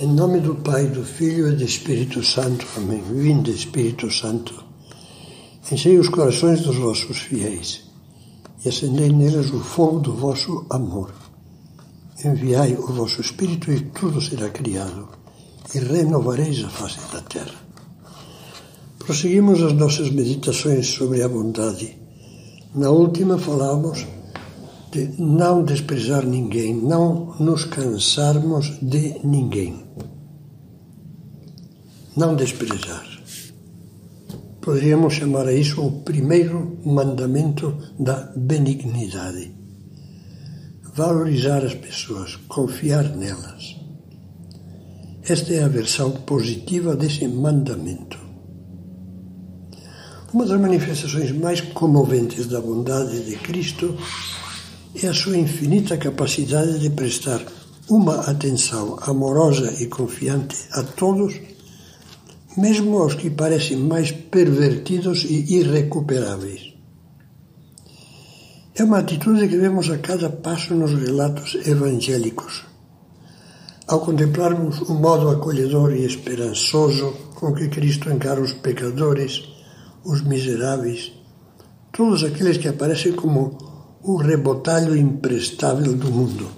Em nome do Pai, do Filho e do Espírito Santo. Amém. Vinde, Espírito Santo. Enchei os corações dos vossos fiéis e acendei neles o fogo do vosso amor. Enviai o vosso Espírito e tudo será criado e renovareis a face da terra. Prosseguimos as nossas meditações sobre a bondade. Na última falamos de não desprezar ninguém, não nos cansarmos de ninguém. Não desprezar. Poderíamos chamar a isso o primeiro mandamento da benignidade. Valorizar as pessoas, confiar nelas. Esta é a versão positiva desse mandamento. Uma das manifestações mais comoventes da bondade de Cristo é a sua infinita capacidade de prestar uma atenção amorosa e confiante a todos, mesmo aos que parecem mais pervertidos e irrecuperáveis. É uma atitude que vemos a cada passo nos relatos evangélicos. Ao contemplarmos o modo acolhedor e esperançoso com que Cristo encara os pecadores, os miseráveis, todos aqueles que aparecem como o rebotalho imprestável do mundo.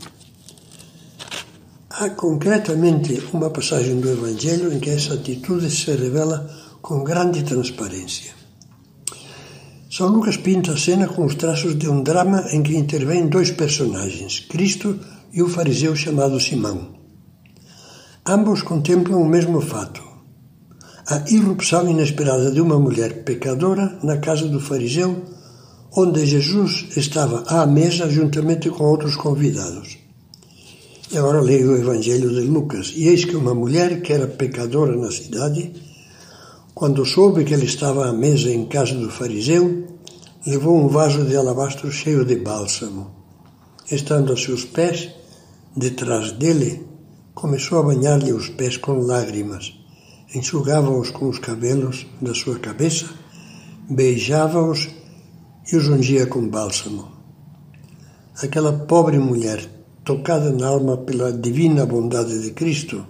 Há concretamente uma passagem do Evangelho em que essa atitude se revela com grande transparência. São Lucas pinta a cena com os traços de um drama em que intervêm dois personagens, Cristo e o fariseu chamado Simão. Ambos contemplam o mesmo fato, a irrupção inesperada de uma mulher pecadora na casa do fariseu onde Jesus estava à mesa juntamente com outros convidados. E agora leio o Evangelho de Lucas. E eis que uma mulher que era pecadora na cidade, quando soube que ele estava à mesa em casa do fariseu, levou um vaso de alabastro cheio de bálsamo. Estando a seus pés, detrás dele, começou a banhar-lhe os pés com lágrimas, enxugava-os com os cabelos da sua cabeça, beijava-os e os ungia com bálsamo. Aquela pobre mulher, tocada na alma pela divina bondade de Cristo,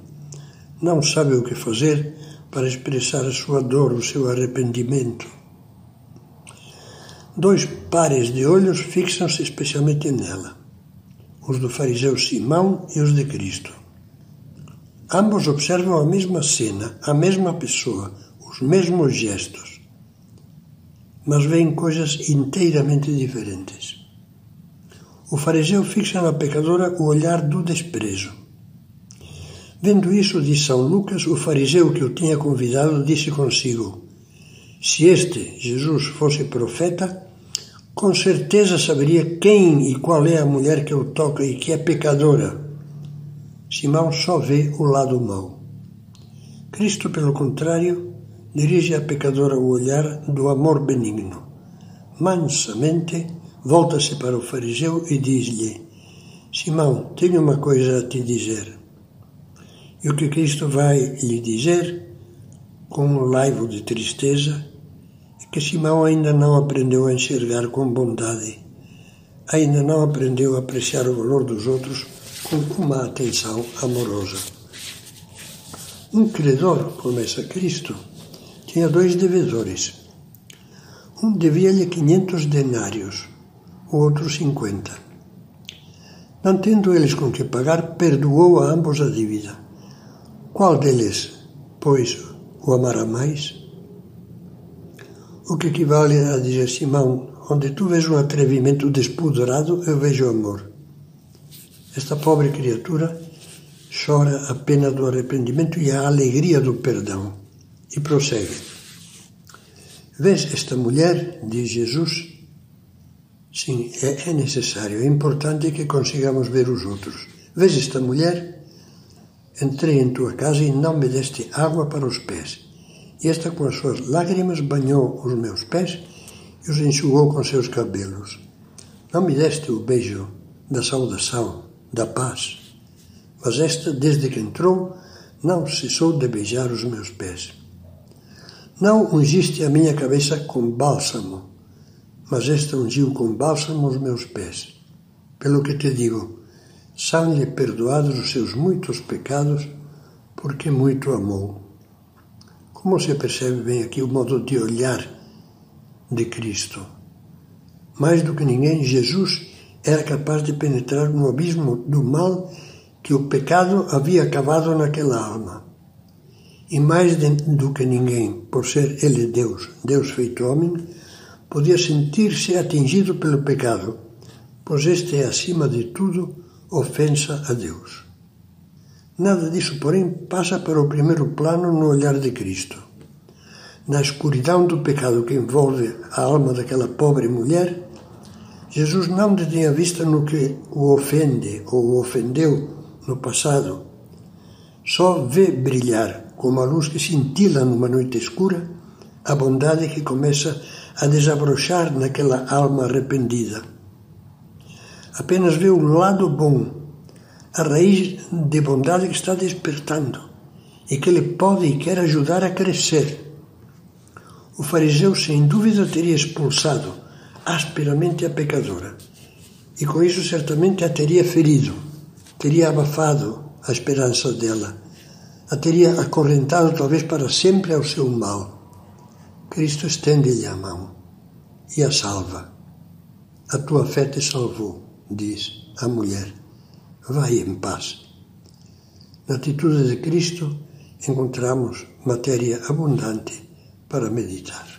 não sabe o que fazer para expressar a sua dor, o seu arrependimento. Dois pares de olhos fixam-se especialmente nela, os do fariseu Simão e os de Cristo. Ambos observam a mesma cena, a mesma pessoa, os mesmos gestos mas veem coisas inteiramente diferentes. O fariseu fixa na pecadora o olhar do desprezo. Vendo isso, diz São Lucas, o fariseu que o tinha convidado disse consigo: Se este, Jesus, fosse profeta, com certeza saberia quem e qual é a mulher que o toca e que é pecadora. Simão só vê o lado mau. Cristo, pelo contrário, dirige à pecadora o olhar do amor benigno. Mansamente volta-se para o fariseu e diz-lhe: Simão, tenho uma coisa a te dizer. E o que Cristo vai lhe dizer, com um laivo de tristeza, é que Simão ainda não aprendeu a enxergar com bondade, ainda não aprendeu a apreciar o valor dos outros com uma atenção amorosa. Um credor, começa Cristo, tinha dois devedores. Um devia-lhe quinhentos denários, o outro cinquenta. Não tendo eles com que pagar, perdoou a ambos a dívida. Qual deles, pois, o amará mais? O que equivale a dizer, Simão, onde tu vês um atrevimento despudorado, eu vejo amor. Esta pobre criatura chora a pena do arrependimento e a alegria do perdão. E prossegue. Vês esta mulher, diz Jesus? Sim, é, é necessário, é importante que consigamos ver os outros. Vês esta mulher? Entrei em tua casa e não me deste água para os pés. E esta, com as suas lágrimas, banhou os meus pés e os enxugou com seus cabelos. Não me deste o beijo da saudação, da paz. Mas esta, desde que entrou, não cessou de beijar os meus pés. Não ungiste a minha cabeça com bálsamo, mas esta ungiu com bálsamo os meus pés. Pelo que te digo, são-lhe perdoados os seus muitos pecados, porque muito amou. Como se percebe bem aqui o modo de olhar de Cristo. Mais do que ninguém, Jesus era capaz de penetrar no abismo do mal que o pecado havia cavado naquela alma. E mais do que ninguém, por ser ele Deus, Deus feito homem, podia sentir-se atingido pelo pecado, pois este é, acima de tudo, ofensa a Deus. Nada disso, porém, passa para o primeiro plano no olhar de Cristo. Na escuridão do pecado que envolve a alma daquela pobre mulher, Jesus não detém a vista no que o ofende ou o ofendeu no passado. Só vê brilhar, como a luz que cintila numa noite escura, a bondade que começa a desabrochar naquela alma arrependida. Apenas vê o lado bom, a raiz de bondade que está despertando e que ele pode e quer ajudar a crescer. O fariseu, sem dúvida, teria expulsado asperamente a pecadora e com isso certamente a teria ferido, teria abafado a esperança dela, a teria acorrentado talvez para sempre ao seu mal. Cristo estende-lhe a mão e a salva. A tua fé te salvou, diz a mulher. Vai em paz. Na atitude de Cristo encontramos matéria abundante para meditar.